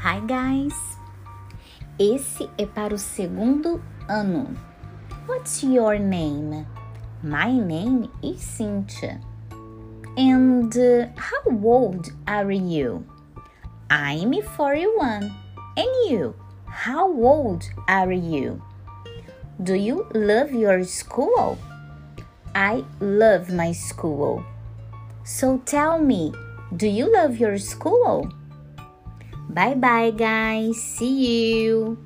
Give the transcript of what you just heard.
Hi guys! Esse é para o segundo ano. What's your name? My name is Cynthia. And uh, how old are you? I'm 41. And you? How old are you? Do you love your school? I love my school. So tell me, do you love your school? Bye bye, guys. See you.